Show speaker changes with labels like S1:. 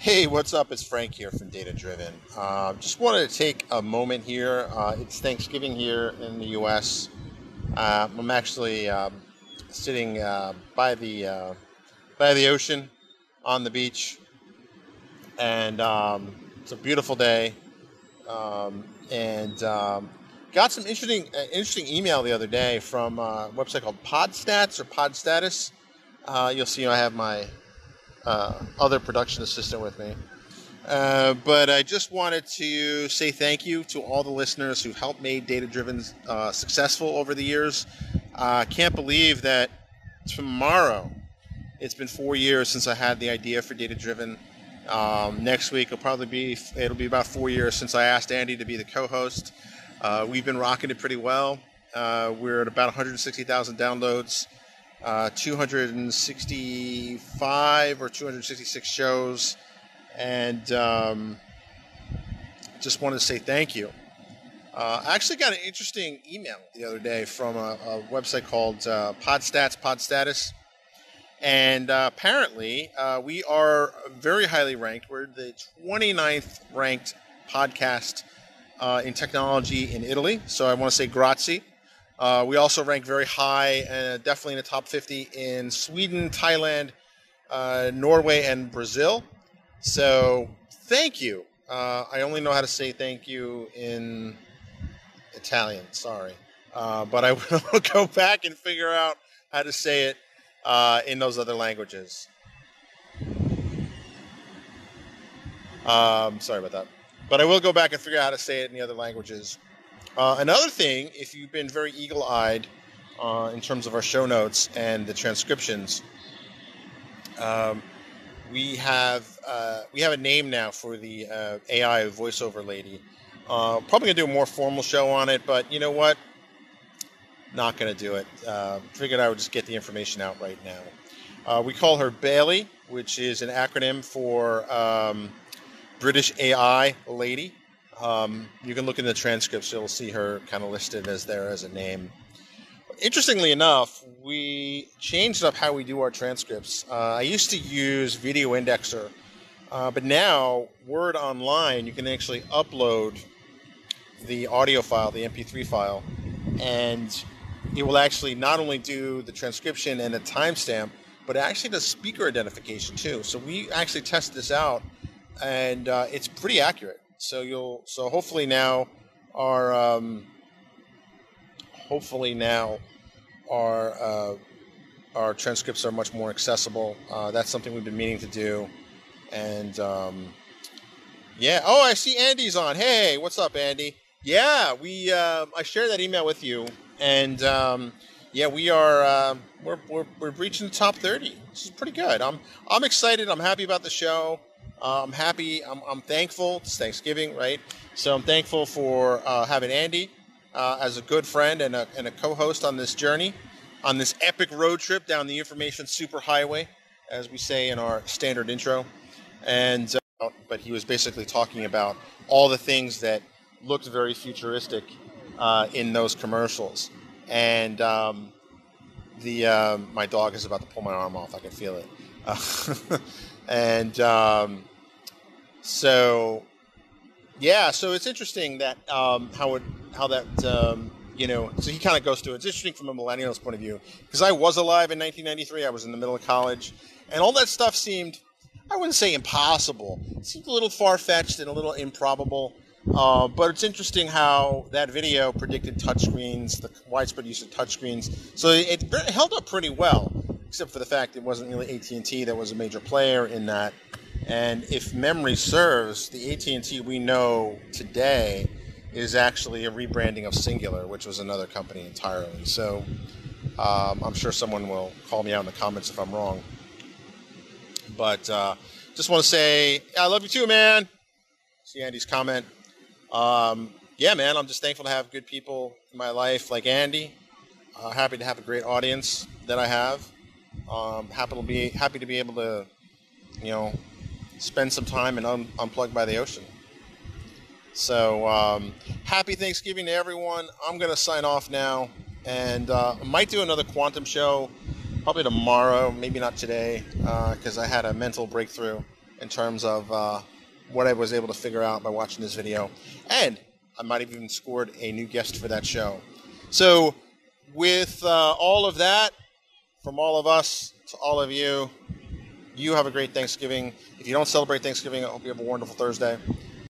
S1: Hey, what's up? It's Frank here from Data Driven. Uh, just wanted to take a moment here. Uh, it's Thanksgiving here in the U.S. Uh, I'm actually um, sitting uh, by the uh, by the ocean on the beach, and um, it's a beautiful day. Um, and um, got some interesting uh, interesting email the other day from a website called Podstats or Podstatus. you'll see I have my uh, other production assistant with me. Uh, but I just wanted to say thank you to all the listeners who helped make Data Driven uh, successful over the years. I uh, can't believe that tomorrow it's been four years since I had the idea for Data Driven. Um, next week will probably be it'll be about four years since I asked Andy to be the co-host. Uh, we've been rocking it pretty well. Uh, we're at about 160,000 downloads uh, 265 or 266 shows, and um, just wanted to say thank you. Uh, I actually got an interesting email the other day from a, a website called uh, Podstats, Podstatus. And uh, apparently, uh, we are very highly ranked. We're the 29th ranked podcast uh, in technology in Italy. So I want to say grazie. Uh, we also rank very high, uh, definitely in the top 50 in Sweden, Thailand, uh, Norway, and Brazil. So thank you. Uh, I only know how to say thank you in Italian. Sorry, uh, but I will go back and figure out how to say it uh, in those other languages. Um, sorry about that, but I will go back and figure out how to say it in the other languages. Uh, another thing, if you've been very eagle eyed uh, in terms of our show notes and the transcriptions, um, we have uh, we have a name now for the uh, AI voiceover lady. Uh, probably gonna do a more formal show on it, but you know what? Not gonna do it. Figured I would just get the information out right now. we call her Bailey, which is an acronym for um, British AI lady. Um, you can look in the transcripts; you'll see her kind of listed as there as a name. Interestingly enough, we changed up how we do our transcripts. Uh, I used to use Video Indexer, uh, but now Word Online, you can actually upload the audio file, the MP3 file, and it will actually not only do the transcription and the timestamp, but actually does speaker identification too. So we actually tested this out, and uh, it's pretty accurate. So you'll so hopefully now our um, hopefully now our uh, our transcripts are much more accessible. Uh, that's something we've been meaning to do, and um, yeah. Oh, I see Andy's on. Hey, what's up, Andy? Yeah, we uh, I shared that email with you, and um, yeah, we are uh, we're, we're we're reaching the top thirty. This is pretty good. I'm I'm excited. I'm happy about the show. Uh, I'm happy. I'm, I'm, thankful. It's Thanksgiving, right? So I'm thankful for uh, having Andy uh, as a good friend and a, and a co-host on this journey, on this epic road trip down the information superhighway, as we say in our standard intro. And uh, but he was basically talking about all the things that looked very futuristic uh, in those commercials. And um, the um, my dog is about to pull my arm off. I can feel it. and um, so, yeah, so it's interesting that um, how it how that um, you know. So he kind of goes through. It's interesting from a millennial's point of view because I was alive in 1993. I was in the middle of college, and all that stuff seemed I wouldn't say impossible. It seemed a little far fetched and a little improbable. Uh, but it's interesting how that video predicted touchscreens, the widespread use of touchscreens. So it, it held up pretty well, except for the fact it wasn't really AT&T that was a major player in that. And if memory serves, the AT&T we know today is actually a rebranding of Cingular, which was another company entirely. So um, I'm sure someone will call me out in the comments if I'm wrong. But uh, just want to say, I love you too, man. See Andy's comment. Um, yeah, man, I'm just thankful to have good people in my life like Andy. Uh, happy to have a great audience that I have. Um, happy to be happy to be able to, you know, spend some time and un- unplug by the ocean. So um, happy Thanksgiving to everyone. I'm going to sign off now and uh, I might do another quantum show probably tomorrow, maybe not today, because uh, I had a mental breakthrough in terms of uh, what I was able to figure out by watching this video. And I might have even scored a new guest for that show. So, with uh, all of that, from all of us to all of you, you have a great Thanksgiving. If you don't celebrate Thanksgiving, I hope you have a wonderful Thursday.